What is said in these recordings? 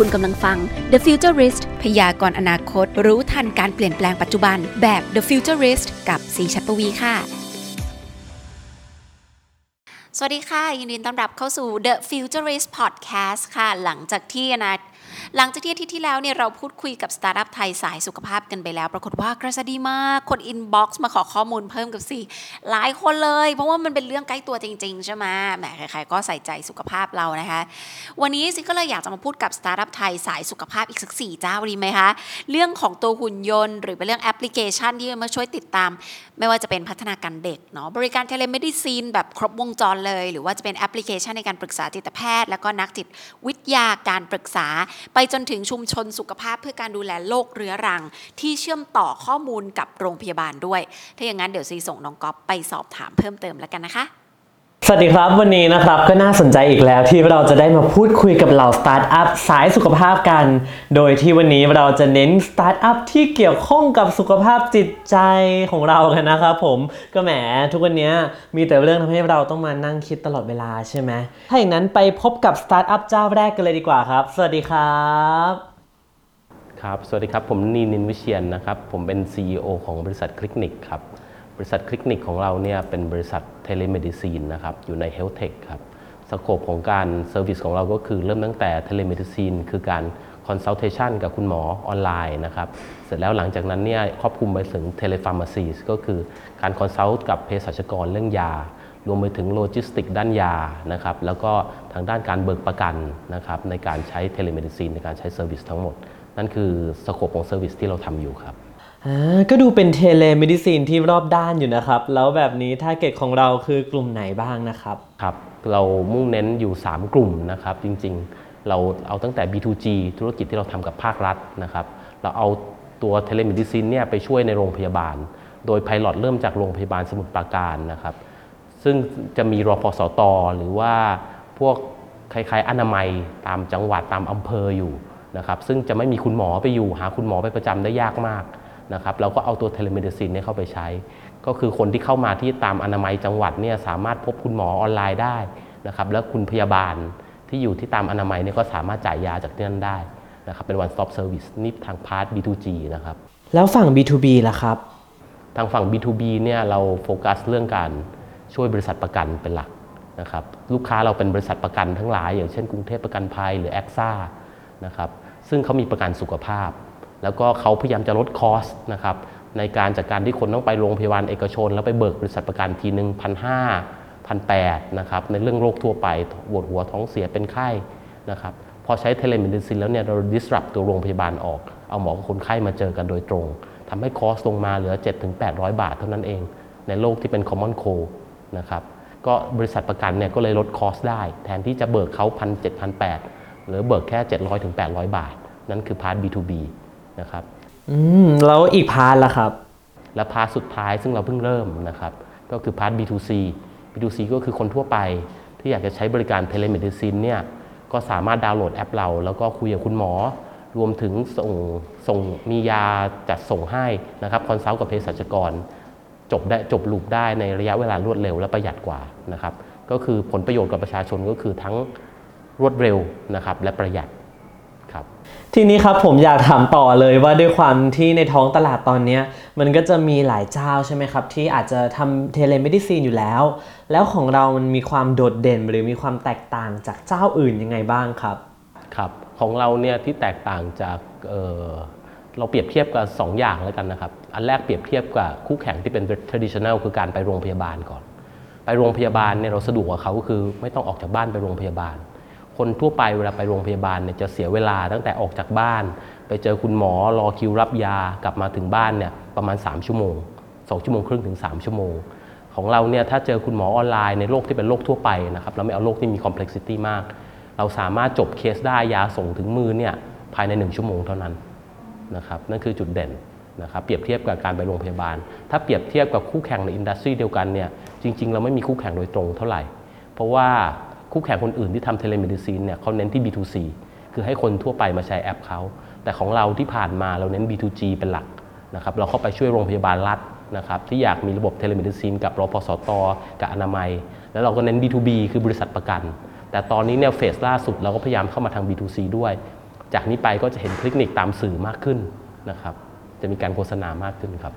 คุณกำลังฟัง The Futurist พยากรณ์อนาคต รู้ทันการเปลี่ยนแปลงปัจจุบัน แบบ The Futurist กับสีชัดปวีค่ะ สวัสดีค่ะ ยินดีต้อนรับเข้าสู่ The Futurist Podcast ค่ะ หลังจากที่นะ หลังจากที่อาทิตย์ที่แล้วเนี่ยเราพูดคุยกับสตาร์ทอัพไทยสายสุขภาพกันไปแล้ว ปรากฏว่ากระแสดีมากคน inbox มาขอข้อมูลเพิ่มกับสิหลายคนเลย เพราะว่ามันเป็นเรื่องใกล้ตัวจริงๆ ใช่ไหมแหมใครๆก็ใส่ใจสุขภาพเรานะคะ วันนี้ซิก็เลยอยากจะมาพูดกับสตาร์ทอัพไทยสายสุขภาพอีกสักสี่เจ้าดีไหมคะเรื่องของตัวหุ่นยนต์ หรือเป็นเรื่องแอปพลิเคชันที่มาช่วยติดตาม ไม่ว่าจะเป็นพัฒนาการเด็กเนาะบริการ telemedicine แบบครบวงจรเลย หรือว่าจะเป็นแอปพลิเคชันในการปรึกษาจิตแพทย์ แล้วก็นักจิตวิทยาการปรึกษาไปจนถึงชุมชนสุขภาพเพื่อการดูแลโรคเรื้อรัง ที่เชื่อมต่อข้อมูลกับโรงพยาบาลด้วย ถ้าอย่างนั้นเดี๋ยวซีส่งน้องก๊อฟไปสอบถามเพิ่มเติมแล้วกันนะคะ สวัสดีครับ วันนี้นะครับก็น่าสนใจอีกแล้วที่เราจะได้มาพูดคุยกับเหล่าสตาร์ทอัพสายสุขภาพกัน โดยที่วันนี้เราจะเน้นสตาร์ทอัพที่เกี่ยวข้องกับสุขภาพจิตใจของเรากันนะครับผมก็แหมทุกวันนี้มีแต่เรื่องทำให้เราต้องมานั่งคิดตลอดเวลาใช่ไหมถ้าอย่างนั้นไปพบกับสตาร์ทอัพเจ้าแรกกันเลยดีกว่าครับ สวัสดีครับครับ สวัสดีครับผมนีนินวิเชียนนะครับผมเป็น CEO ของบริษัท Clicknic ครับ บริษัท Clicknic ของเราเนี่ยเป็นบริษัท telemedicine นะครับอยู่ใน Health Tech ครับ scope ของการ service ของเราก็คือเริ่มตั้งแต่ telemedicine คือการ consultation กับคุณหมอออนไลน์นะครับเสร็จแล้วหลังจากนั้นเนี่ยครอบคลุมไปถึง telepharmacy ก็คือการ consult กับเภสัชกรเรื่องยา รวมไปถึงโลจิสติกด้านยานะครับแล้วก็ทางด้านการเบิกประกันนะครับในการใช้ telemedicine ในการใช้ service ทั้งหมด นั่นคือ scope ของ service ที่เราทำอยู่ครับ ก็ดูเป็น telemedicine ที่รอบด้านอยู่นะครับ แล้วแบบนี้ target ของเราคือกลุ่มไหนบ้างนะครับ ครับ เรามุ่งเน้นอยู่ 3 กลุ่มนะครับ จริงๆ เราเอาตั้งแต่ B2G ธุรกิจที่เราทำกับภาครัฐนะครับ เราเอาตัว telemedicine เนี่ยไปช่วยในโรงพยาบาล โดย pilot เริ่มจากโรงพยาบาลสมุทรปราการนะครับ ซึ่งจะมีรพ.สต. หรือว่าพวกคล้ายๆ อนามัยตามจังหวัดตามอำเภออยู่นะครับ ซึ่งจะไม่มีคุณหมอไปอยู่ หาคุณหมอไปประจำได้ยากมาก นะครับเราก็เอาตัว telemedicine เนี่ยเข้าไปใช้ ก็คือคนที่เข้ามาที่ตามอนามัยจังหวัดเนี่ยสามารถพบคุณหมอออนไลน์ได้นะครับแล้วคุณพยาบาลที่อยู่ที่ตามอนามัยเนี่ยก็สามารถจ่ายยาจากที่นั่นได้นะครับเป็น one stop service นี่ทาง part B2G นะครับแล้วฝั่ง B2B ล่ะครับ ทางฝั่ง B2B เนี่ยเราโฟกัสเรื่องการช่วยบริษัทประกันเป็นหลักนะครับลูกค้าเราเป็นบริษัทประกันทั้งหลาย อย่างเช่นกรุงเทพประกันภัยหรือ AXA นะครับซึ่งเขามีประกันสุขภาพ แล้วก็เขาพยายามจะลด cost นะครับในการจัดการที่คนต้องไปโรงพยาบาลเอกชน แล้วไปเบิกบริษัทประกันทีหนึ่งพันห้าพันแปดนะครับในเรื่องโรคทั่วไปปวดหัวท้องเสียเป็นไข้นะครับพอใช้ telemedicine แล้วเนี่ยเรา disrupt ตัวโรงพยาบาลออก เอาหมอกับคนไข้มาเจอกันโดยตรงทำให้ cost ลงมาเหลือ 7-800 บาทเท่านั้นเอง ในโรคที่เป็น common cold นะครับก็บริษัทประกันเนี่ยก็เลยลด cost ได้ แทนที่จะเบิกเขาพันเจ็ดพันแปดเหลือเบิกแค่ 700ถึง800 บาท นั่นคือพาร์ท B2B นะครับอืมแล้วอีก part ล่ะครับ และ part สุดท้ายซึ่งเราเพิ่งเริ่มนะครับ ก็คือพาร์ท B2C B2C ก็คือคนทั่วไปที่อยากจะใช้บริการ telemedicine เนี่ยก็สามารถดาวน์โหลดแอปเรา แล้วก็คุยกับคุณหมอ รวมถึงส่งส่งมียาจัดส่งให้นะครับ consult กับเภสัชกร จบได้จบ loop ได้ในระยะเวลารวดเร็วและประหยัดกว่านะครับก็คือผลประโยชน์กับประชาชนก็คือทั้งรวดเร็วนะครับและประหยัด ครับ ทีนี้ครับผมอยากถามต่อเลยว่าด้วยความที่ในท้องตลาดตอนเนี้ยมันก็จะมีหลายเจ้าใช่ไหมครับ ที่อาจจะทำ telemedicine อยู่แล้ว แล้วของเรามันมีความโดดเด่นหรือมีความแตกต่างจากเจ้าอื่นยังไงบ้างครับครับของเราเนี่ยที่แตกต่างจากเอ่อเราเปรียบเทียบกับ 2 อย่างแล้วกันนะครับ อันแรกเปรียบเทียบกับคู่แข่งที่เป็น traditional คือการไปโรงพยาบาลก่อน ไปโรงพยาบาลเนี่ยเราสะดวกกว่าเขาก็คือไม่ต้องออกจากบ้านไปโรงพยาบาล คนทั่วไปเวลาไปโรงพยาบาลเนี่ยจะเสียเวลาตั้งแต่ออกจากบ้าน ไปเจอคุณหมอรอคิวรับยากลับมาถึงบ้านเนี่ยประมาณ 3 ชั่วโมง 2 ชั่วโมงครึ่งถึง 3 ชั่วโมง ของเราเนี่ยถ้าเจอคุณหมอออนไลน์ในโรคที่เป็นโรคทั่วไปนะครับเราไม่เอาโรคที่มี complexity มาก เราสามารถจบเคสได้ยาส่งถึงมือเนี่ยภายใน 1 ชั่วโมงเท่านั้นนะครับนั่นคือจุดเด่นนะครับเปรียบเทียบกับการไปโรงพยาบาล ถ้าเปรียบเทียบกับคู่แข่งใน industry เดียวกันเนี่ยจริง ๆ เราไม่มีคู่แข่งโดยตรงเท่าไหร่ เพราะว่า คู่แข่งคนอื่นที่ทำ telemedicine เนี่ยเขาเน้นที่ B2C คือให้คนทั่วไปมาใช้แอปเขา แต่ของเราที่ผ่านมาเราเน้น B2G เป็นหลักนะครับเราเข้าไปช่วยโรงพยาบาลรัฐนะครับที่อยากมีระบบ telemedicine กับรพ.สต.กับอนามัย แล้วเราก็เน้น B2B คือบริษัทประกัน แต่ตอนนี้เนี่ยเฟสล่าสุดเราก็พยายามเข้ามาทาง B2C ด้วย จากนี้ไปก็จะเห็น Clicknic ตามสื่อมากขึ้นนะครับจะมีการโฆษณามากขึ้นครับ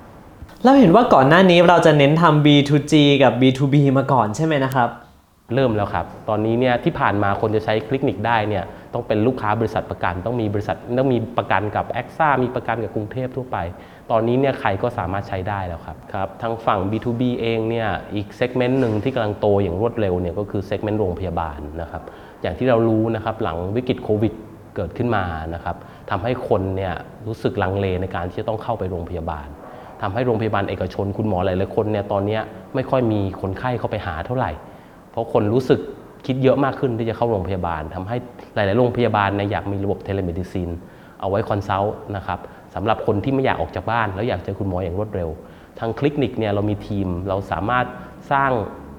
เราเห็นว่าก่อนหน้านี้เราจะเน้นทำ B2G กับ B2B มาก่อนใช่ไหมนะครับ เริ่มแล้วครับ ตอนนี้เนี่ยที่ผ่านมาคนจะใช้ Clicknic ได้เนี่ยต้องเป็นลูกค้าบริษัทประกัน ต้องมีบริษัทต้องมีประกันกับ AXA มีประกันกับกรุงเทพทั่วไป ตอนนี้เนี่ยใครก็สามารถใช้ได้แล้วครับครับทางฝั่ง B2B เองเนี่ยอีก segment หนึ่งที่กำลังโตอย่างรวดเร็วเนี่ยก็คือ segment โรงพยาบาลนะครับอย่างที่เรารู้นะครับหลังวิกฤตโควิดเกิดขึ้นมานะครับทำให้คนเนี่ยรู้สึกลังเลในการที่จะต้องเข้าไปโรงพยาบาลทำให้โรงพยาบาลเอกชนคุณหมอหลายๆคนเนี่ยตอนนี้ไม่ค่อยมีคนไข้เข้าไปหาเท่าไหร่ เพราะคนรู้สึกคิดเยอะมากขึ้นที่จะเข้าโรงพยาบาลทำให้หลาย ๆ โรงพยาบาลเนี่ยอยากมีระบบ telemedicine เอาไว้ consult นะครับสำหรับคนที่ไม่อยากออกจากบ้าน แล้วอยากเจอคุณหมออย่างรวดเร็ว ทาง Clicknic เนี่ยเรามีทีมเราสามารถสร้าง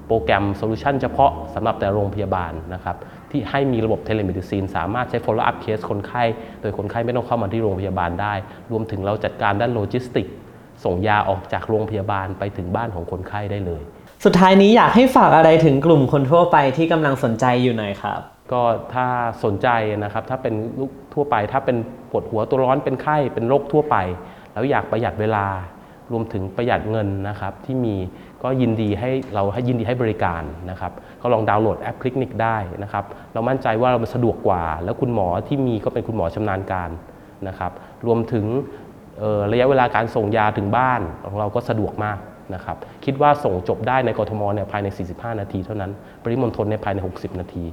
โปรแกรม solution เฉพาะสำหรับแต่ละโรงพยาบาลนะครับที่ให้มีระบบ telemedicine สามารถใช้ follow up case คนไข้ โดยคนไข้ไม่ต้องเข้ามาที่โรงพยาบาลได้ รวมถึงเราจัดการด้านโลจิสติก ส่งยาออกจากโรงพยาบาลไปถึงบ้านของคนไข้ได้เลย สุดท้ายนี้อยากให้ฝากอะไรถึงกลุ่มคนทั่วไปที่กำลังสนใจอยู่หน่อยครับ ก็ถ้าสนใจนะครับ ถ้าเป็นลูกทั่วไป ถ้าเป็นปวดหัวตัวร้อนเป็นไข้เป็นโรคทั่วไป แล้วอยากประหยัดเวลารวมถึงประหยัดเงินนะครับที่มีก็ยินดีให้เราให้ยินดีให้บริการนะครับก็ลองดาวน์โหลดแอปคลินิกได้นะครับเรามั่นใจว่าเราสะดวกกว่า แล้วคุณหมอที่มีก็เป็นคุณหมอชำนาญการนะครับรวมถึงระยะเวลาการส่งยาถึงบ้านของเราก็สะดวกมาก นะครับคิดว่าส่งจบได้ในกทมเนี่ยภายใน 45 นาทีเท่านั้น ปริมณฑลเนี่ยภายใน 60 นาที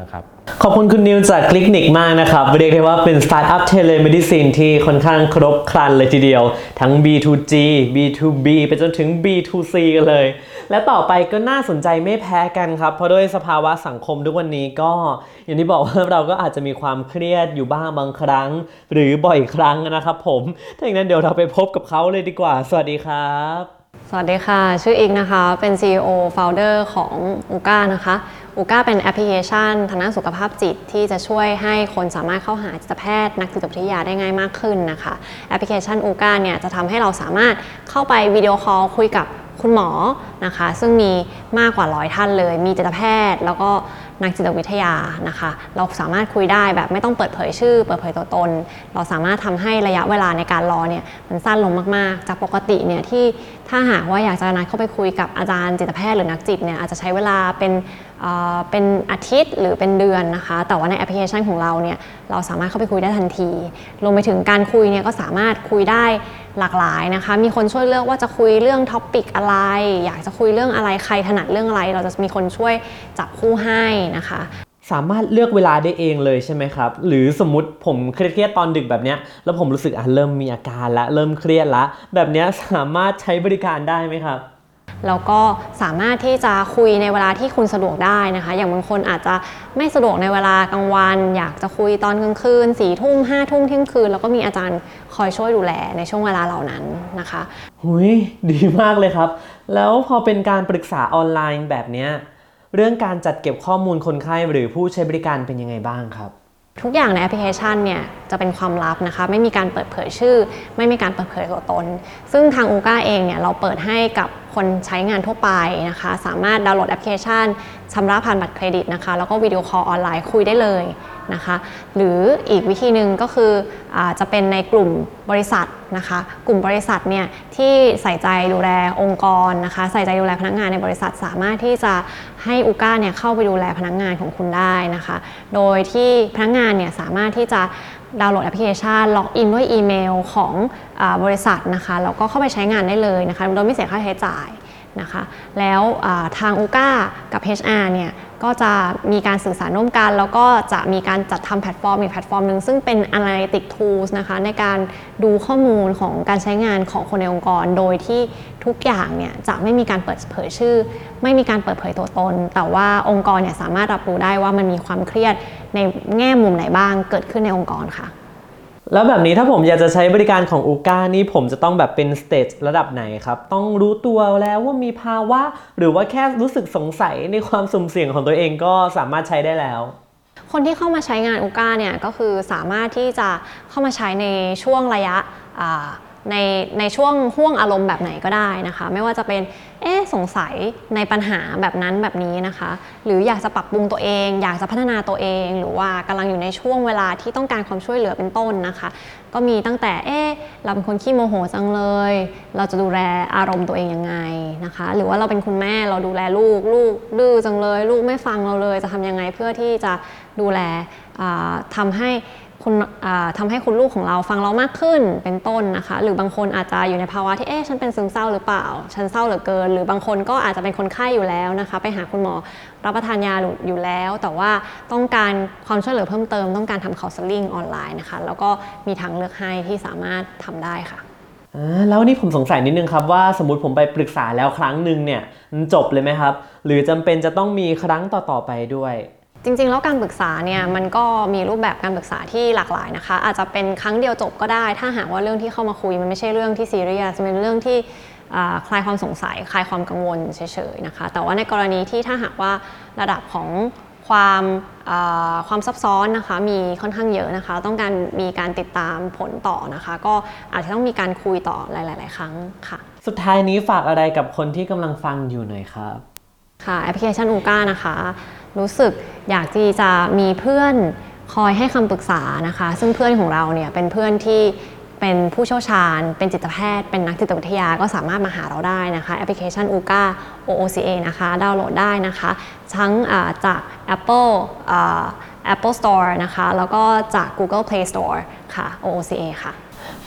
นะครับขอบคุณคุณนิวจาก Clicknic มากนะครับ เรียกได้ว่าเป็นสตาร์ทอัพ telemedicine ที่ค่อนข้างครบครันเลยทีเดียว ทั้ง B2G B2B ไปจนถึง B2C กันเลย และต่อไปก็น่าสนใจไม่แพ้กันครับ เพราะด้วยสภาวะสังคมทุกวันนี้ก็ อย่างที่บอกว่าเราก็อาจจะมีความเครียดอยู่บ้างบางครั้ง หรือบ่อยครั้งนะครับผม ถ้าอย่างนั้นเดี๋ยวเราไปพบกับเขาเลยดีกว่า สวัสดีครับ สวัสดีค่ะ ชื่ออิกนะคะ เป็น CEO Founder ของ Ooca นะคะ Ooca เป็นแอปพลิเคชันทางด้านสุขภาพจิตที่จะช่วยให้คนสามารถเข้าหาจิตแพทย์ นักจิตวิทยาได้ง่ายมากขึ้นนะคะ แอปพลิเคชัน Ooca เนี่ยจะทำให้เราสามารถเข้าไปวิดีโอคอลคุยกับคุณหมอนะคะ ซึ่งมีมากกว่าร้อยท่านเลย มีจิตแพทย์ แล้วก็ นักจิตวิทยานะคะ เราสามารถคุยได้แบบไม่ต้องเปิดเผยชื่อ เปิดเผยตัวตน เราสามารถทำให้ระยะเวลาในการรอเนี่ยมันสั้นลงมากๆ จากปกติเนี่ยที่ถ้าหากว่าอยากจะนัดเข้าไปคุยกับอาจารย์จิตแพทย์หรือนักจิตเนี่ยอาจจะใช้เวลาเป็น เป็นอาทิตย์หรือเป็นเดือนนะคะ แต่ว่าในแอปพลิเคชันของเราเนี่ยเราสามารถเข้าไปคุยได้ทันทีรวมไปถึงการคุยเนี่ยก็สามารถคุยได้หลากหลายนะคะ มีคนช่วยเลือกว่าจะคุยเรื่อง topic อะไร อยากจะคุยเรื่องอะไรใครถนัดเรื่องอะไร เราจะมีคนช่วยจับคู่ให้นะคะ สามารถเลือกเวลาได้เองเลยใช่ไหมครับ หรือสมมติผมเครียดๆตอนดึกแบบเนี้ยแล้วผมรู้สึกอะเริ่มมีอาการละเริ่มเครียดละแบบเนี้ยสามารถใช้บริการได้ไหมครับ แล้วก็สามารถที่จะคุยในเวลาที่คุณสะดวกได้นะคะ อย่างบางคนอาจจะไม่สะดวกในเวลากลางวัน อยากจะคุยตอนกลางคืนสี่ทุ่มห้าทุ่มเที่ยงคืน แล้วก็มีอาจารย์คอยช่วยดูแลในช่วงเวลาเหล่านั้นนะคะหุยดีมากเลยครับ แล้วพอเป็นการปรึกษาออนไลน์แบบเนี้ยเรื่องการจัดเก็บข้อมูลคนไข้หรือผู้ใช้บริการเป็นยังไงบ้างครับทุกอย่างในแอปพลิเคชันเนี่ยจะเป็นความลับนะคะ ไม่มีการเปิดเผยชื่อ ไม่มีการเปิดเผยตัวตน ซึ่งทาง Ooca เองเนี่ยเราเปิดให้กับ คนใช้งานทั่วไปนะคะ สามารถดาวน์โหลดแอปพลิเคชันชำระผ่านบัตรเครดิตนะคะ แล้วก็วิดีโอคอลออนไลน์คุยได้เลยนะคะ หรืออีกวิธีหนึ่งก็คืออจะเป็นในกลุ่มบริษัทนะคะ กลุ่มบริษัทเนี่ยที่ใส่ใจดูแลองค์กรนะคะ ใส่ใจดูแลพนักงานในบริษัท สามารถที่จะให้ Ooca เนี่ยเข้าไปดูแลพนักงานของคุณได้นะคะ โดยที่พนักงานเนี่ยสามารถที่จะดาวน์โหลดแอปพลิเคชันล็อกอินด้วยอีเมลของอบริษัทนะคะแล้วก็เข้าไปใช้งานได้เลยนะคะโดยไม่เสียค่าใช้จ่าย นะคะ แล้วทางอูก้ากับ HR เนี่ยก็จะมีการสื่อสารร่วมกัน แล้วก็จะมีการจัดทำแพลตฟอร์มอีกแพลตฟอร์มหนึ่งซึ่งเป็น Analytic Tools นะคะในการดูข้อมูลของการใช้งานของคนในองค์กร โดยที่ทุกอย่างเนี่ยจะไม่มีการเปิดเผยชื่อ ไม่มีการเปิดเผยตัวตน แต่ว่าองค์กรเนี่ยสามารถรับรู้ได้ว่ามันมีความเครียดในแง่มุมไหนบ้างเกิดขึ้นในองค์กรค่ะ แล้วแบบนี้ถ้าผมอยากจะใช้บริการของอูก้านี่ผมจะต้องแบบเป็น stage ระดับไหนครับ ต้องรู้ตัวแล้วว่ามีภาวะ หรือว่าแค่รู้สึกสงสัยในความสุ่มเสี่ยงของตัวเองก็สามารถใช้ได้แล้ว คนที่เข้ามาใช้งานอูก้าเนี่ยก็คือสามารถที่จะเข้ามาใช้ในช่วงระยะ ในในช่วงห่วงอารมณ์แบบไหนก็ได้นะคะ ไม่ว่าจะเป็นเอ๊สงสัยในปัญหาแบบนั้นแบบนี้นะคะ หรืออยากจะปรับปรุงตัวเอง อยากจะพัฒนาตัวเอง หรือว่ากำลังอยู่ในช่วงเวลาที่ต้องการความช่วยเหลือเป็นต้นนะคะ ก็มีตั้งแต่เอ๊เราเป็นคนขี้โมโหจังเลย เราจะดูแลอารมณ์ตัวเองยังไงนะคะ หรือว่าเราเป็นคุณแม่เราดูแลลูกลูกดื้อจังเลย ลูกไม่ฟังเราเลยจะทำยังไงเพื่อที่จะดูแลอ่าทำให้ คุณอ่าทำให้คุณลูกของเราฟังเรามากขึ้นเป็นต้นนะคะ หรือบางคนอาจจะอยู่ในภาวะที่เอ๊ะฉันเป็นซึมเศร้าหรือเปล่า ฉันเศร้าเหลือเกิน หรือบางคนก็อาจจะเป็นคนไข้อยู่แล้วนะคะ ไปหาคุณหมอรับประทานยาอยู่แล้ว แต่ว่าต้องการความช่วยเหลือเพิ่มเติมต้องการทำ counseling ออนไลน์นะคะ แล้วก็มีทางเลือกให้ที่สามารถทำได้ค่ะแล้วนี่ผมสงสัยนิดนึงครับว่าสมมติผมไปปรึกษาแล้วครั้งหนึ่งเนี่ยจบเลยไหมครับ หรือจำเป็นจะต้องมีครั้งต่อๆไปด้วย จริงๆ แล้วการปรึกษาเนี่ยมันก็มีรูปแบบการปรึกษาที่หลากหลายนะคะ อาจจะเป็นครั้งเดียวจบก็ได้ ถ้าหากว่าเรื่องที่เข้ามาคุยมันไม่ใช่เรื่องที่ซีเรียสเป็นเรื่องที่อ่าคลายความสงสัยคลายความกังวลเฉยๆนะคะ แต่ว่าในกรณีที่ถ้าหากว่าระดับของความอ่าความซับซ้อนนะคะมีค่อนข้างเยอะนะคะ ต้องการมีการติดตามผลต่อนะคะ ก็อาจจะต้องมีการคุยต่อหลาย ๆ ครั้งค่ะ สุดท้ายนี้ฝากอะไรกับคนที่กำลังฟังอยู่หน่อยครับ ค่ะแอปพลิเคชันอูก้านะคะ รู้สึกอยากที่จะมีเพื่อนคอยให้คำปรึกษานะคะ ซึ่งเพื่อนของเราเนี่ยเป็นเพื่อนที่เป็นผู้เชี่ยวชาญ เป็นจิตแพทย์ เป็นนักจิตวิทยาก็สามารถมาหาเราได้นะคะ แอปพลิเคชัน u ู a OOCA นะคะ ดาวน์โหลดได้นะคะ ทั้งจาก Apple Apple Store นะคะ แล้วก็จาก Google Play Store ค่ะ OOCA ค่ะ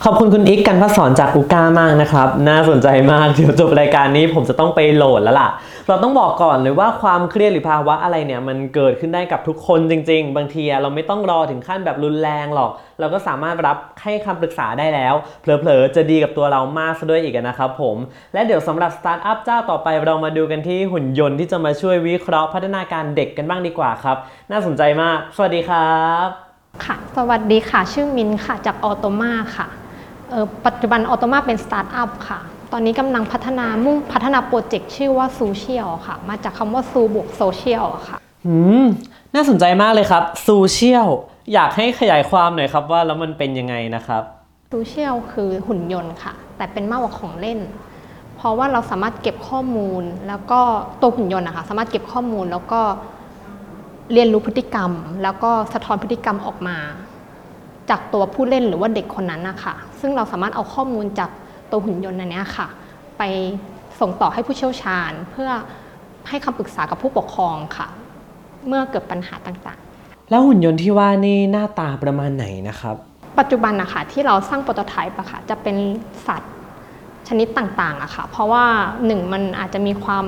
ขอบคุณคุณอิกกันพัฒสอนจากอูก้ามากนะครับ น่าสนใจมาก เดี๋ยวจบรายการนี้ผมจะต้องไปโหลดแล้วล่ะ เราต้องบอกก่อนเลยว่าความเครียดหรือภาวะอะไรเนี่ย มันเกิดขึ้นได้กับทุกคนจริง ๆ บางทีเราไม่ต้องรอถึงขั้นแบบรุนแรงหรอก เราก็สามารถรับให้คำปรึกษาได้แล้ว เผลอๆ จะดีกับตัวเรามากซะด้วยอีกนะครับผม และเดี๋ยวสำหรับสตาร์ทอัพเจ้าต่อไปเรามาดูกันที่หุ่นยนต์ที่จะมาช่วยวิเคราะห์พัฒนาการเด็กกันบ้างดีกว่าครับ น่าสนใจมาก สวัสดีครับ ค่ะ สวัสดีค่ะ ชื่อมินค่ะ จากออโตมาค่ะเอ่อปัจจุบันออโตมาเป็นสตาร์ทอัพค่ะ ตอนนี้กำลังพัฒนามุ่งพัฒนาโปรเจกต์ชื่อว่า Zoocial ค่ะ มาจากคำว่า zoo บวกโซเชียลค่ะอืม น่าสนใจมากเลยครับ Zoocial อยากให้ขยายความหน่อยครับว่าแล้วมันเป็นยังไงนะครับซูเชียลคือหุ่นยนต์ค่ะ แต่เป็นมากกว่าของเล่น เพราะว่าเราสามารถเก็บข้อมูลแล้วก็ตัวหุ่นยนต์นะคะสามารถเก็บข้อมูลแล้วก็ เรียนรู้พฤติกรรม แล้วก็สะท้อนพฤติกรรมออกมา จากตัวผู้เล่นหรือว่าเด็กคนนั้นนะคะซึ่งเราสามารถเอาข้อมูลจากตัวหุ่นยนต์อันเนี้ยค่ะ ไปส่งต่อให้ผู้เชี่ยวชาญ เพื่อให้คำปรึกษากับผู้ปกครองค่ะ เมื่อเกิดปัญหาต่างๆ แล้วหุ่นยนต์ที่ว่านี่หน้าตาประมาณไหนนะครับ ปัจจุบันนะคะที่เราสร้าง prototype อะค่ะจะเป็นสัตว์ชนิดต่างๆอะค่ะ เพราะว่าหนึ่งมันอาจจะมีความ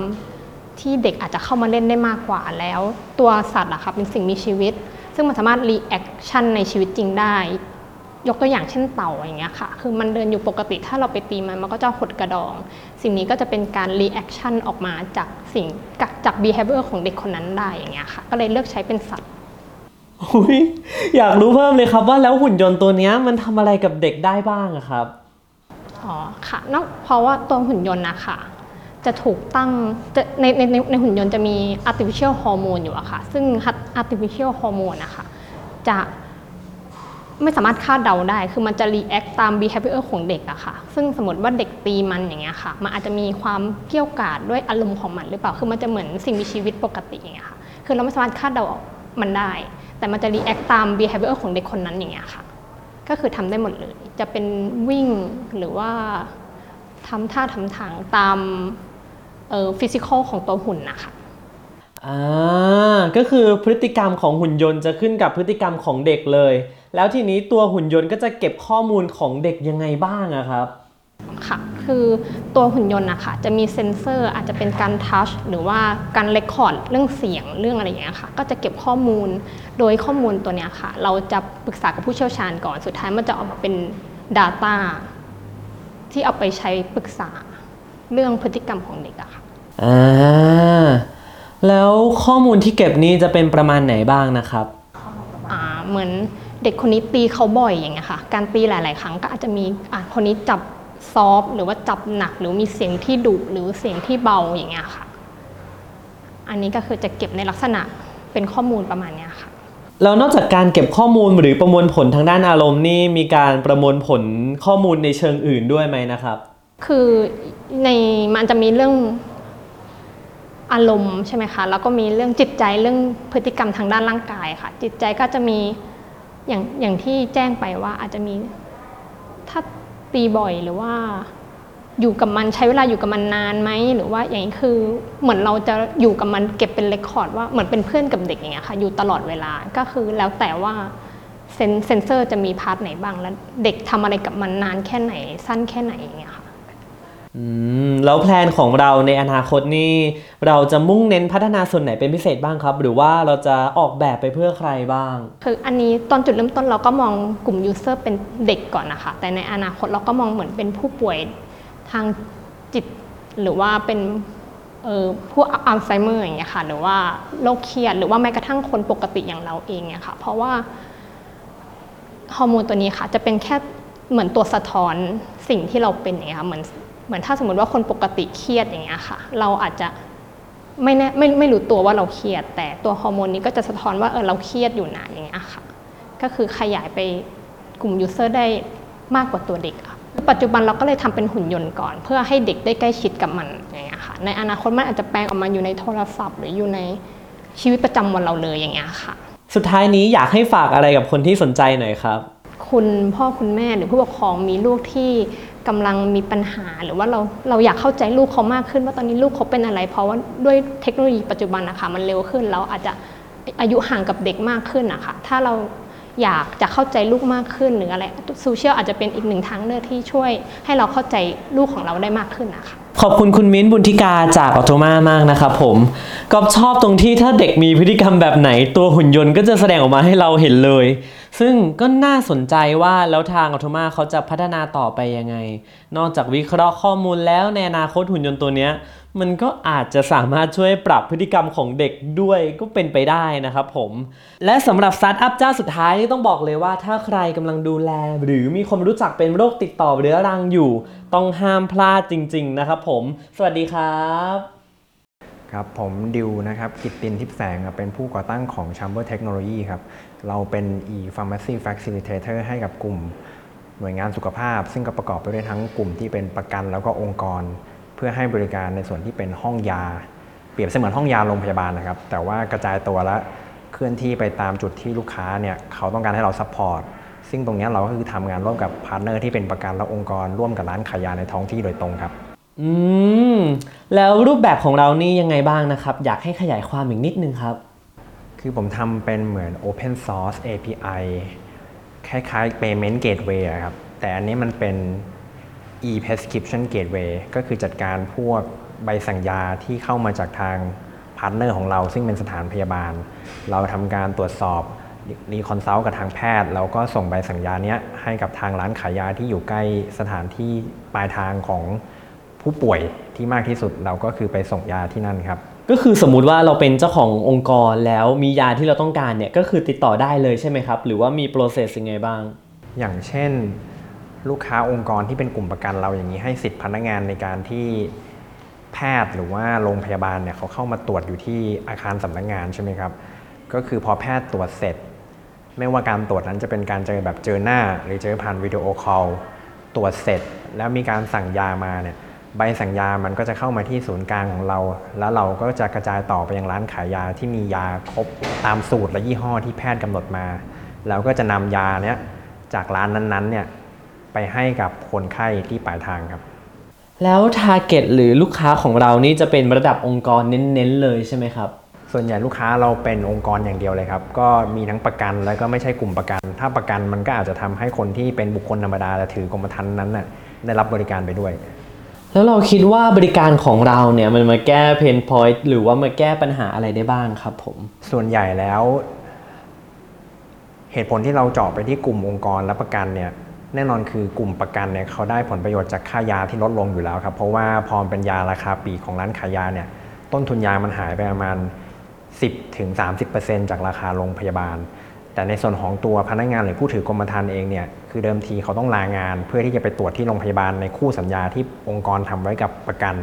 ที่เด็กอาจจะเข้ามาเล่นได้มากกว่าแล้ว ตัวสัตว์อะค่ะเป็นสิ่งมีชีวิต ซึ่งมันสามารถ reaction ในชีวิตจริงได้ ยกตัวอย่างเช่นเต่าอย่างเงี้ยค่ะ คือมันเดินอยู่ปกติถ้าเราไปตีมันมันก็จะหดกระดอง สิ่งนี้ก็จะเป็นการ reaction ออกมาจากสิ่งจาก behavior ของเด็กคนนั้นได้อย่างเงี้ยค่ะ ก็เลยเลือกใช้เป็นสัตว์อุยอยากรู้เพิ่มเลยครับว่าแล้วหุ่นยนต์ตัวเนี้ยมันทำอะไรกับเด็กได้บ้างอะครับอ๋อค่ะนอกเพราะว่าตัวหุ่นยนต์นะคะ จะถูกตั้งในในในหุ่นยนต์จะมี artificial hormone อยู่อะค่ะ ซึ่ง artificial hormone นะคะจะไม่สามารถคาดเดาได้ คือมันจะ react ตาม behavior ของเด็กอะค่ะ ซึ่งสมมติว่าเด็กตีมันอย่างเงี้ยค่ะ มันอาจจะมีความเกี่ยวกาดด้วยอารมณ์ของมันหรือเปล่า คือมันจะเหมือนสิ่งมีชีวิตปกติอย่างเงี้ยค่ะ คือเราไม่สามารถคาดเดามันได้ แต่มันจะ react ตาม behavior ของเด็กคนนั้นอย่างเงี้ยค่ะ ก็คือทำได้หมดเลย จะเป็นวิ่งหรือว่าทำท่าทำทางตาม ฟิสิกอลของตัวหุ่นนะคะอ่าก็คือพฤติกรรมของหุ่นยนต์จะขึ้นกับพฤติกรรมของเด็กเลย แล้วทีนี้ตัวหุ่นยนต์ก็จะเก็บข้อมูลของเด็กยังไงบ้างอะครับค่ะคือตัวหุ่นยนต์นะคะจะมีเซ็นเซอร์อาจจะเป็นการทัชหรือว่าการเรคคอร์ดเรื่องเสียงเรื่องอะไรอย่างเงี้ยค่ะก็จะเก็บข้อมูลโดยข้อมูลตัวเนี้ยค่ะ เราจะปรึกษากับผู้เชี่ยวชาญก่อนสุดท้ายมันจะออกมาเป็น Data ที่เอาไปใช้ปรึกษาเรื่องพฤติกรรมของเด็กอะค่ะ อ่าแล้วข้อมูลที่เก็บนี้จะเป็นประมาณไหนบ้างนะครับ อ่าเหมือนเด็กคนนี้ตีเขาบ่อยอย่างเงี้ยค่ะ การตีหลาย ๆ ครั้งก็อาจจะมีอ่าคนนี้จับซอฟต์หรือว่าจับหนักหรือมีเสียงที่ดุหรือเสียงที่เบาอย่างเงี้ยค่ะ อันนี้ก็คือจะเก็บในลักษณะเป็นข้อมูลประมาณเนี้ยค่ะ แล้วนอกจากการเก็บข้อมูลหรือประมวลผลทางด้านอารมณ์นี่มีการประมวลผลข้อมูลในเชิงอื่นด้วยไหมนะครับ คือในมันจะมีเรื่อง อารมณ์ใช่ไหมคะแล้วก็มีเรื่องจิตใจเรื่องพฤติกรรมทางด้านร่างกายค่ะ จิตใจก็จะมีอย่างอย่างที่แจ้งไปว่าอาจจะมีถ้าตีบ่อยหรือว่าอยู่กับมันใช้เวลาอยู่กับมันนานไหมหรือว่าอย่างนี้คือเหมือนเราจะอยู่กับมันเก็บเป็น record ว่าเหมือนเป็นเพื่อนกับเด็กอย่างเงี้ยค่ะอยู่ตลอดเวลาก็คือแล้วแต่ว่าเซนเซนเซอร์จะมี part ไหนบ้างแล้วเด็กทำอะไรกับมันนานแค่ไหนสั้นแค่ไหนอย่างเงี้ย แล้ว plan ของเราในอนาคตนี่เราจะมุ่งเน้นพัฒนาส่วนไหนเป็นพิเศษบ้างครับ หรือว่าเราจะออกแบบไปเพื่อใครบ้าง คืออันนี้ตอนจุดเริ่มต้นเราก็มองกลุ่ม user เป็นเด็กก่อนนะคะแต่ในอนาคตเราก็มองเหมือนเป็นผู้ป่วยทางจิต หรือว่าเป็นเออผู้อัลไซเมอร์อย่างเงี้ยค่ะหรือว่าโรคเครียดหรือว่าแม้กระทั่งคนปกติอย่างเราเองเนี่ยค่ะเพราะว่าฮอร์โมนตัวนี้ค่ะจะเป็นแค่เหมือนตัวสะท้อนสิ่งที่เราเป็นเงี้ยค่ะเหมือน เหมือนถ้าสมมติว่าคนปกติเครียดอย่างเงี้ยค่ะ เราอาจจะไม่แน่ไม่ไม่รู้ตัวว่าเราเครียด แต่ตัวฮอร์โมนนี้ก็จะสะท้อนว่าเออเราเครียดอยู่นะอย่างเงี้ยค่ะ ก็คือขยายไปกลุ่ม user ได้มากกว่าตัวเด็กอะปัจจุบันเราก็เลยทำเป็นหุ่นยนต์ก่อน เพื่อให้เด็กได้ใกล้ชิดกับมันอย่างเงี้ยค่ะ ในอนาคตมันอาจจะแปลงออกมาอยู่ในโทรศัพท์ หรืออยู่ในชีวิตประจำวันเราเลยอย่างเงี้ยค่ะ สุดท้ายนี้อยากให้ฝากอะไรกับคนที่สนใจหน่อยครับ คุณพ่อคุณแม่หรือผู้ปกครองมีลูกที่กำลังมีปัญหา หรือว่าเราเราอยากเข้าใจลูกเขามากขึ้นว่าตอนนี้ลูกเขาเป็นอะไร เพราะว่าด้วยเทคโนโลยีปัจจุบันนะคะมันเร็วขึ้นแล้วอาจจะอายุห่างกับเด็กมากขึ้นนะคะถ้าเราอยากจะเข้าใจลูกมากขึ้นหรืออะไรโซเชียลอาจจะเป็นอีกหนึ่งทางเลือกที่ช่วยให้เราเข้าใจลูกของเราได้มากขึ้นนะคะ ขอบคุณคุณมิ้นบุญธิกาจากออโตมามากนะครับผมก็ชอบตรงที่ถ้าเด็กมีพฤติกรรมแบบไหน ตัวหุ่นยนต์ก็จะแสดงออกมาให้เราเห็นเลย ซึ่งก็น่าสนใจว่าแล้วทางออโตมาเขาจะพัฒนาต่อไปยังไง นอกจากวิเคราะห์ข้อมูลแล้วในอนาคตหุ่นยนต์ตัวเนี้ย มันก็อาจจะสามารถช่วยปรับพฤติกรรมของเด็กด้วยก็เป็นไปได้นะครับผมและสำหรับสตาร์ทอัพเจ้าสุดท้ายนี่ต้องบอกเลยว่าถ้าใครกำลังดูแล หรือมีคนรู้จักเป็นโรคติดต่อเรื้อรังอยู่ ต้องห้ามพลาดจริง ๆ นะครับผม สวัสดีครับ ครับ ผมดิวนะครับ กิตตินทิพย์แสงครับเป็นผู้ก่อตั้งของ Chamber Technology ครับ เราเป็น e-pharmacy facilitator ให้กับกลุ่มหน่วยงานสุขภาพ ซึ่งก็ประกอบไปด้วยทั้งกลุ่มที่เป็นประกันแล้วก็องค์กร เพื่อให้บริการในส่วนที่เป็นห้องยา เปรียบเสมือนห้องยาโรงพยาบาลนะครับ แต่ว่ากระจายตัวและเคลื่อนที่ไปตามจุดที่ลูกค้าเนี่ยเขาต้องการให้เรา support ซึ่งตรงเนี้ยเราก็คือทำงานร่วมกับ partner ที่เป็นประกันและองค์กรร่วมกับร้านขายยาในท้องที่โดยตรงครับ อืม แล้วรูปแบบของเรานี่ยังไงบ้างนะครับ อยากให้ขยายความอีกนิดนึงครับ คือผมทำเป็นเหมือน Open Source API คล้ายๆ Payment Gateway อะครับ แต่อันนี้มันเป็น e-prescription gateway ก็คือจัดการพวกใบสั่งยาที่เข้ามาจากทาง partner ของเรา ซึ่งเป็นสถานพยาบาล เราทำการตรวจสอบ reconsult กับทางแพทย์ แล้วก็ส่งใบสั่งยาเนี้ยให้กับทางร้านขายยาที่อยู่ใกล้สถานที่ปลายทางของผู้ป่วยที่มากที่สุดเราก็คือไปส่งยาที่นั่นครับ ก็คือสมมุติว่าเราเป็นเจ้าขององค์กรแล้วมียาที่เราต้องการเนี่ยก็คือติดต่อได้เลยใช่ไหมครับ หรือว่ามีโปรเซสยังไงบ้าง อย่างเช่น ลูกค้าองค์กรที่เป็นกลุ่มประกันเราอย่างนี้ให้สิทธิพนักงานในการที่แพทย์หรือว่าโรงพยาบาลเนี่ยเขาเข้ามาตรวจอยู่ที่อาคารสำนักงานใช่ไหมครับ ก็คือพอแพทย์ตรวจเสร็จ ไม่ว่าการตรวจนั้นจะเป็นการเจอแบบเจอหน้า หรือเจอผ่านวิดีโอคอลตรวจเสร็จ แล้วมีการสั่งยามาเนี่ยใบสั่งยามันก็จะเข้ามาที่ศูนย์กลางของเรา แล้วเราก็จะกระจายต่อไปยังร้านขายยาที่มียาครบตามสูตรและยี่ห้อที่แพทย์กำหนดมาแล้วก็จะนำยาเนี้ยจากร้านนั้นๆเนี่ยไปให้กับคนไข้ที่ปลายทางครับ แล้ว target หรือลูกค้าของเรานี่จะเป็นระดับองค์กรเน้นๆเลยใช่ไหมครับ ส่วนใหญ่ลูกค้าเราเป็นองค์กรอย่างเดียวเลยครับ ก็มีทั้งประกันแล้วก็ไม่ใช่กลุ่มประกัน ถ้าประกันมันก็อาจจะทำให้คนที่เป็นบุคคลธรรมดาและถือกรมธรรม์นั้นน่ะได้รับบริการไปด้วย แล้วเราคิดว่าบริการของเราเนี่ยมันมาแก้เพนพอยต์หรือว่ามาแก้ปัญหาอะไรได้บ้างครับผม ส่วนใหญ่แล้ว เหตุผลที่เราเจาะไปที่กลุ่มองค์กรและประกันเนี่ยแน่นอนคือกลุ่มประกันเนี่ยเขาได้ผลประโยชน์จากค่ายาที่ลดลงอยู่แล้วครับเพราะว่าพอมันเป็นยาราคาปลีกของร้านขายยาเนี่ยต้นทุนยามันหายไปประมาณ 10ถึง30%จากราคาโรงพยาบาล แต่ในส่วนของตัวพนักงานหรือผู้ถือกรมธรรม์เองเนี่ยคือเดิมทีเขาต้องลางาน เพื่อที่จะไปตรวจที่โรงพยาบาลในคู่สัญญาที่องค์กรทำไว้กับประกัน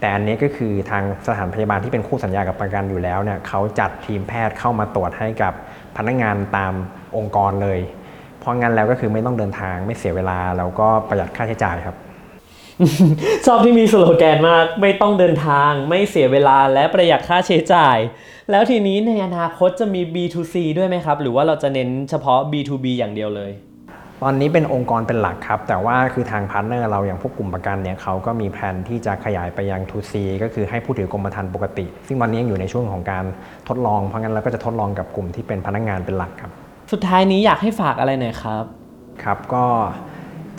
แต่อันนี้ก็คือทางสถานพยาบาลที่เป็นคู่สัญญากับประกันอยู่แล้วเนี่ยเขาจัดทีมแพทย์เข้ามาตรวจให้กับพนักงานตามองค์กรเลย เพราะงั้นแล้วก็คือไม่ต้องเดินทางไม่เสียเวลาแล้วก็ประหยัดค่าใช้จ่ายครับ ชอบที่มีสโลแกนมาก ไม่ต้องเดินทาง ไม่เสียเวลาและประหยัดค่าใช้จ่าย แล้วทีนี้ในอนาคตจะมี B2C ด้วยไหมครับ หรือว่าเราจะเน้นเฉพาะ B2B อย่างเดียวเลย ตอนนี้เป็นองค์กรเป็นหลักครับ แต่ว่าคือทาง partner เราอย่างพวกกลุ่มประกันเนี่ยเขาก็มีแผนที่จะขยายไปยัง 2C ก็คือให้ผู้ถือกรมธรรม์ปกติ ซึ่งตอนนี้ยังอยู่ในช่วงของการทดลองเพราะงั้นเราก็จะทดลองกับกลุ่มที่เป็นพนักงานเป็นหลักครับ สุดท้ายนี้อยากให้ฝากอะไรหน่อยครับครับก็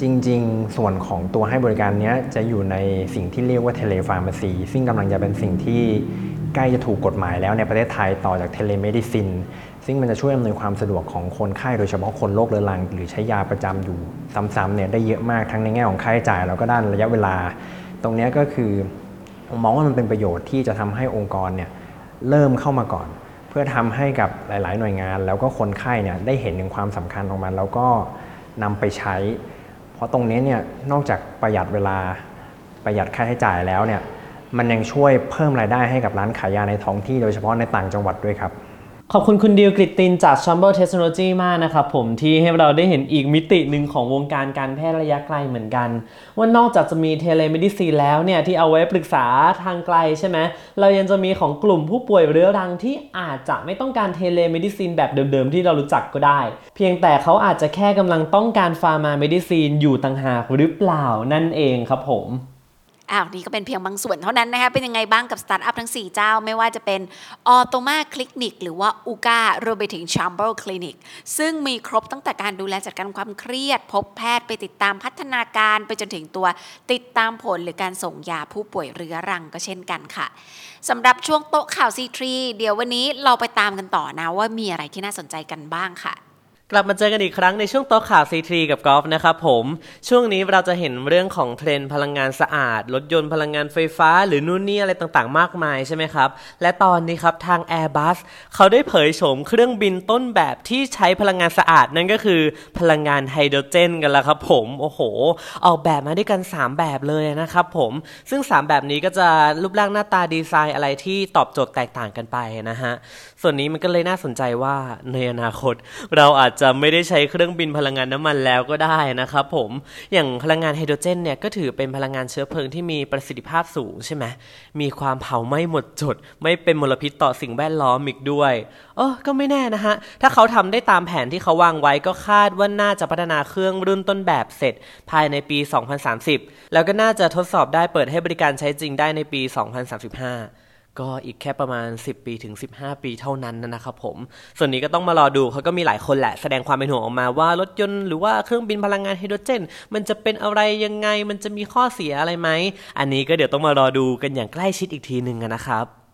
จริง ๆ ส่วนของตัวให้บริการเนี้ยจะอยู่ในสิ่งที่เรียกว่า telepharmacy ซึ่งกำลังจะเป็นสิ่งที่ใกล้จะถูกกฎหมายแล้วในประเทศไทยต่อจาก telemedicine ซึ่งมันจะช่วยอำนวยความสะดวกของคนไข้โดยเฉพาะคนโรคเรื้อรัง หรือใช้ยาประจำอยู่ซ้ำๆเนี่ยได้เยอะมากทั้งในแง่ของค่าใช้จ่ายแล้วก็ด้านระยะเวลา ตรงนี้ก็คือมองว่ามันเป็นประโยชน์ที่จะทำให้องค์กรเนี่ยเริ่มเข้ามาก่อน เพื่อทำให้กับหลาย ๆ หน่วยงาน แล้วก็คนไข้เนี่ยได้เห็นถึงความสำคัญของมันแล้วก็นำไปใช้ เพราะตรงนี้เนี่ยนอกจากประหยัดเวลาประหยัดค่าใช้จ่ายแล้วเนี่ยมันยังช่วยเพิ่มรายได้ให้กับร้านขายยาในท้องที่โดยเฉพาะในต่างจังหวัดด้วยครับ ขอบคุณคุณดิวกริตตินจาก c h a m b e r Technology มากนะครับผมที่ให้เราได้เห็นอีกมิติหนึ่งของวงการการแพทย์ระยะไกลเหมือนกัน ว่านอกจากจะมี telemedicine แล้วเนี่ย ที่เอาไว้ปรึกษาทางไกลใช่ไหมเรายังจะมีของกลุ่มผู้ป่วยเรื้อรังที่อาจจะไม่ต้องการ telemedicine แบบเดิมๆ ที่เรารู้จักก็ได้ เพียงแต่เขาอาจจะแค่กำลังต้องการ pharma medicine อยู่ต่างหากหรือเปล่านั่นเองครับผม อ้าวนี่ก็เป็นเพียงบางส่วนเท่านั้นนะคะเป็นยังไงบ้างกับสตาร์ทอัพทั้ง 4 เจ้า ไม่ว่าจะเป็นออโตมาคลินิกหรือว่า Ooca รวมไปถึงชัมเบ r คลินิกซึ่งมีครบตั้งแต่การดูแลจัดการความเครียด พบแพทย์ไปติดตามพัฒนาการไปจนถึงตัวติดตามผลหรือการส่งยาผู้ป่วยเรื้อรังก็เช่นกันค่ะสำหรับช่วงโต๊ะข่าว C3 เดี๋ยววันนี้เราไปตามกันต่อนะว่ามีอะไรที่น่าสนใจกันบ้างค่ะ กลับมาเจอกันอีกครั้งในช่วงโต๊ะข่าว C3 กับกอล์ฟนะครับผมช่วงนี้เราจะเห็นเรื่องของเทรนด์พลังงานสะอาด รถยนต์พลังงานไฟฟ้า หรือนู่นนี่อะไรต่างๆ มากมายใช่ไหมครับ และตอนนี้ครับทาง Airbus เขาได้เผยโฉมเครื่องบินต้นแบบที่ใช้พลังงานสะอาดนั่นก็คือพลังงานไฮโดรเจนกันล้วครับผมโอ้โห ออกแบบมาด้วยกัน 3 แบบเลยนะครับผมซึ่ง 3 แบบนี้ก็จะรูปร่างหน้าตาดีไซน์อะไรที่ตอบโจทย์แตกต่างกันไปนะฮะส่วนนี้มันก็เลยน่าสนใจว่าในอนาคตเราอาจจะไม่ได้ใช้เครื่องบินพลังงานน้ำมันแล้วก็ได้นะครับผมอย่างพลังงานไฮโดรเจนเนี่ยก็ถือเป็นพลังงานเชื้อเพลิงที่มีประสิทธิภาพสูงใช่ไหมมีความเผาไหม้หมดจด ไม่เป็นมลพิษต่อสิ่งแวดล้อมอีกด้วยเออก็ไม่แน่นะฮะ ถ้าเขาทำได้ตามแผนที่เขาวางไว้ก็คาดว่าน่าจะพัฒนาเครื่องรุ่นต้นแบบเสร็จ ภายในปี 2030 แล้วก็น่าจะทดสอบได้เปิดให้บริการใช้จริงได้ในปี 2035 ก็อีกแค่ประมาณ 10 ปีถึง 15 ปีเท่านั้นนะครับผม ส่วนนี้ก็ต้องมารอดูเขาก็มีหลายคนแหละแสดงความเป็นห่วงออกมาว่ารถยนต์หรือว่าเครื่องบินพลังงานไฮโดรเจน มันจะเป็นอะไรยังไงมันจะมีข้อเสียอะไรไหม อันนี้ก็เดี๋ยวต้องมารอดูกันอย่างใกล้ชิดอีกทีหนึ่งนะครับ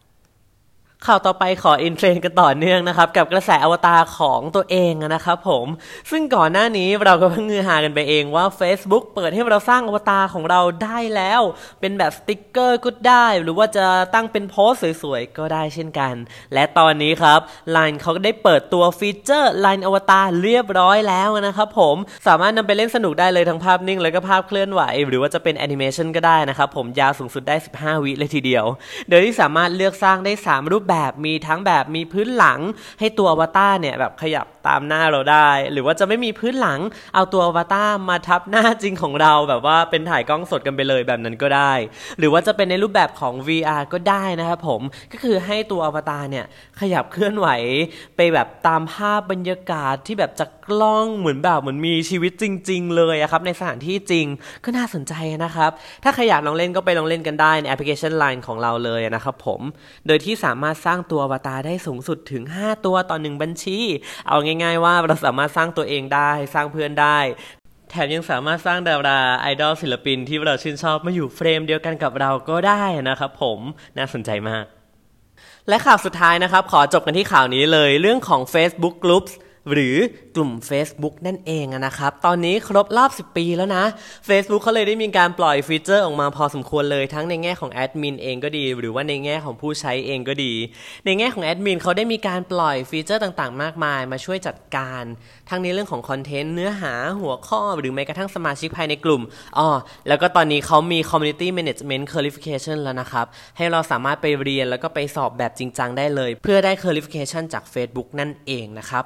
ข่าวต่อไปขออินเทรนกันต่อเนื่องนะครับ กับกระแสอวตารของตัวเองนะครับผมซึ่งก่อนหน้านี้เราก็เพิ่งฮือฮากันไปเองว่า Facebook เปิดให้เราสร้างอวตารของเราได้แล้ว เป็นแบบสติกเกอร์ก็ได้ หรือว่าจะตั้งเป็นโพสต์สวยๆ ก็ได้เช่นกัน และตอนนี้ครับ Line เขาก็ได้เปิดตัวฟีเจอร์ Line อวตารเรียบร้อยแล้วนะครับผมสามารถนำไปเล่นสนุกได้เลยทั้งภาพนิ่ง แล้วก็ภาพเคลื่อนไหว หรือว่าจะเป็นแอนิเมชันก็ได้นะครับผมยาวสูงสุดได้ 15 วิเลยทีเดียว โดยที่สามารถเลือกสร้างได้ 3 รูปแบบมีทั้งแบบมีพื้นหลังให้ตัวอวตารเนี่ยแบบขยับ ตามหน้าเราได้ หรือว่าจะไม่มีพื้นหลังเอาตัวอวตารมาทับหน้าจริงของเราแบบว่าเป็นถ่ายกล้องสดกันไปเลยแบบนั้นก็ได้ หรือว่าจะเป็นในรูปแบบของ VR ก็ได้นะครับผมก็คือให้ตัวอวตารเนี่ยขยับเคลื่อนไหวไปแบบตามภาพบรรยากาศที่แบบจากกล้องเหมือนแบบเหมือนมีชีวิตจริง ๆ เลยอะครับในสถานที่จริงก็น่าสนใจนะครับ ถ้าใครอยากลองเล่นก็ไปลองเล่นกันได้ในแอปพลิเคชัน Line ของเราเลยนะครับผม โดยที่สามารถสร้างตัวอวตารได้สูงสุดถึง 5 ตัวต่อหนึ่งบัญชี เอาง่ง่าย ๆ ว่าเราสามารถสร้างตัวเองได้สร้างเพื่อนได้ แถมยังสามารถสร้างดาราไอดอลศิลปินที่เราชื่นชอบมาอยู่เฟรมเดียวกันกับเราก็ได้นะครับผมน่าสนใจมาก และข่าวสุดท้ายนะครับ ขอจบกันที่ข่าวนี้เลยเรื่องของ Facebook Groups หรือกลุ่ม Facebook นั่นเองนะครับ ตอนนี้ครบรอบ 10 ปีแล้วนะ Facebook เขาเลยได้มีการปล่อยฟีเจอร์ออกมาพอสมควรเลยทั้งในแง่ของแอดมินเองก็ดี หรือว่าในแง่ของผู้ใช้เองก็ดี ในแง่ของแอดมินเขาได้มีการปล่อยฟีเจอร์ต่างๆ มากมาย มาช่วยจัดการ ทั้งในเรื่องของคอนเทนต์เนื้อหาหัวข้อ หรือแม้กระทั่งสมาชิกภายในกลุ่มอ๋อแล้วก็ตอนนี้เขามี Community Management Qualification แล้วนะครับ ให้เราสามารถไปเรียนแล้วก็ไปสอบแบบจริงจังได้เลย เพื่อได้ Qualification จาก Facebook นั่นเองนะครับ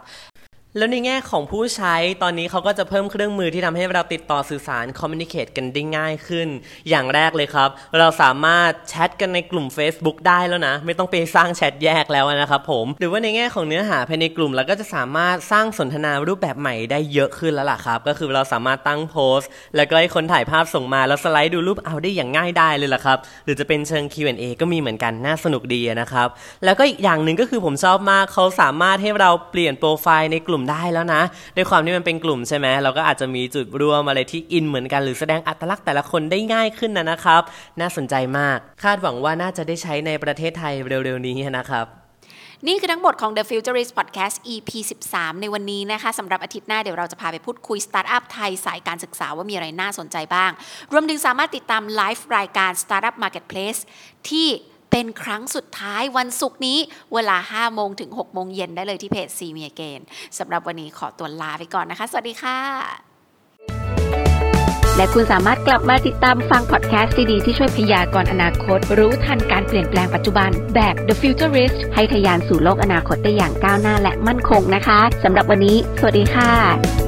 แล้วในแง่ของผู้ใช้ตอนนี้เขาก็จะเพิ่มเครื่องมือที่ทำให้เราติดต่อสื่อสาร communicate กันได้ง่ายขึ้น อย่างแรกเลยครับ เราสามารถแชทกันในกลุ่ม Facebook ได้แล้วนะ ไม่ต้องไปสร้างแชทแยกแล้วนะครับผม หรือว่าในแง่ของเนื้อหาภายในกลุ่มเราก็จะสามารถสร้างสนทนารูปแบบใหม่ได้เยอะขึ้นแล้วล่ะครับ ก็คือเราสามารถตั้งโพสต์ แล้วก็ให้คนถ่ายภาพส่งมาแล้วสไลด์ดูรูปเอาได้อย่างง่ายได้เลยล่ะครับหรือจะเป็นเชิง Q&A ก็มีเหมือนกันน่าสนุกดีนะครับแล้วก็อีกอย่างหนึ่งก็คือผมชอบมากเขาสามารถให้เราเปลี่ยนโปรไฟล์ในกลุ่มได้แล้วนะด้วยความที่มันเป็นกลุ่มใช่ไหมเราก็อาจจะมีจุดรวมอะไรที่อินเหมือนกันหรือแสดงอัตลักษณ์แต่ละคนได้ง่ายขึ้นนะนะครับ น่าสนใจมาก คาดหวังว่าน่าจะได้ใช้ในประเทศไทยเร็วๆนี้นะครับนี่คือทั้งหมดของ The Futurist Podcast EP 13 ในวันนี้นะคะสำหรับอาทิตย์หน้าเดี๋ยวเราจะพาไปพูดคุยสตาร์ทอัพไทยสายการศึกษาว่ามีอะไรน่าสนใจบ้าง รวมถึงสามารถติดตามไลฟ์รายการ Startup Marketplace ที่ เป็นครั้งสุดท้ายวันศุกร์นี้เวลา 5 โมงถึง 6 โมงเย็นได้เลยที่เพจ See Me Again สำหรับวันนี้ขอตัวลาไปก่อนนะคะ สวัสดีค่ะ และคุณสามารถกลับมาติดตามฟังพอดแคสต์ดีๆที่ช่วยพยากรณ์อนาคต รู้ทันการเปลี่ยนแปลงปัจจุบันแบบ The Futurist ให้ทะยานสู่โลกอนาคตได้อย่างก้าวหน้าและมั่นคงนะคะสำหรับวันนี้ สวัสดีค่ะ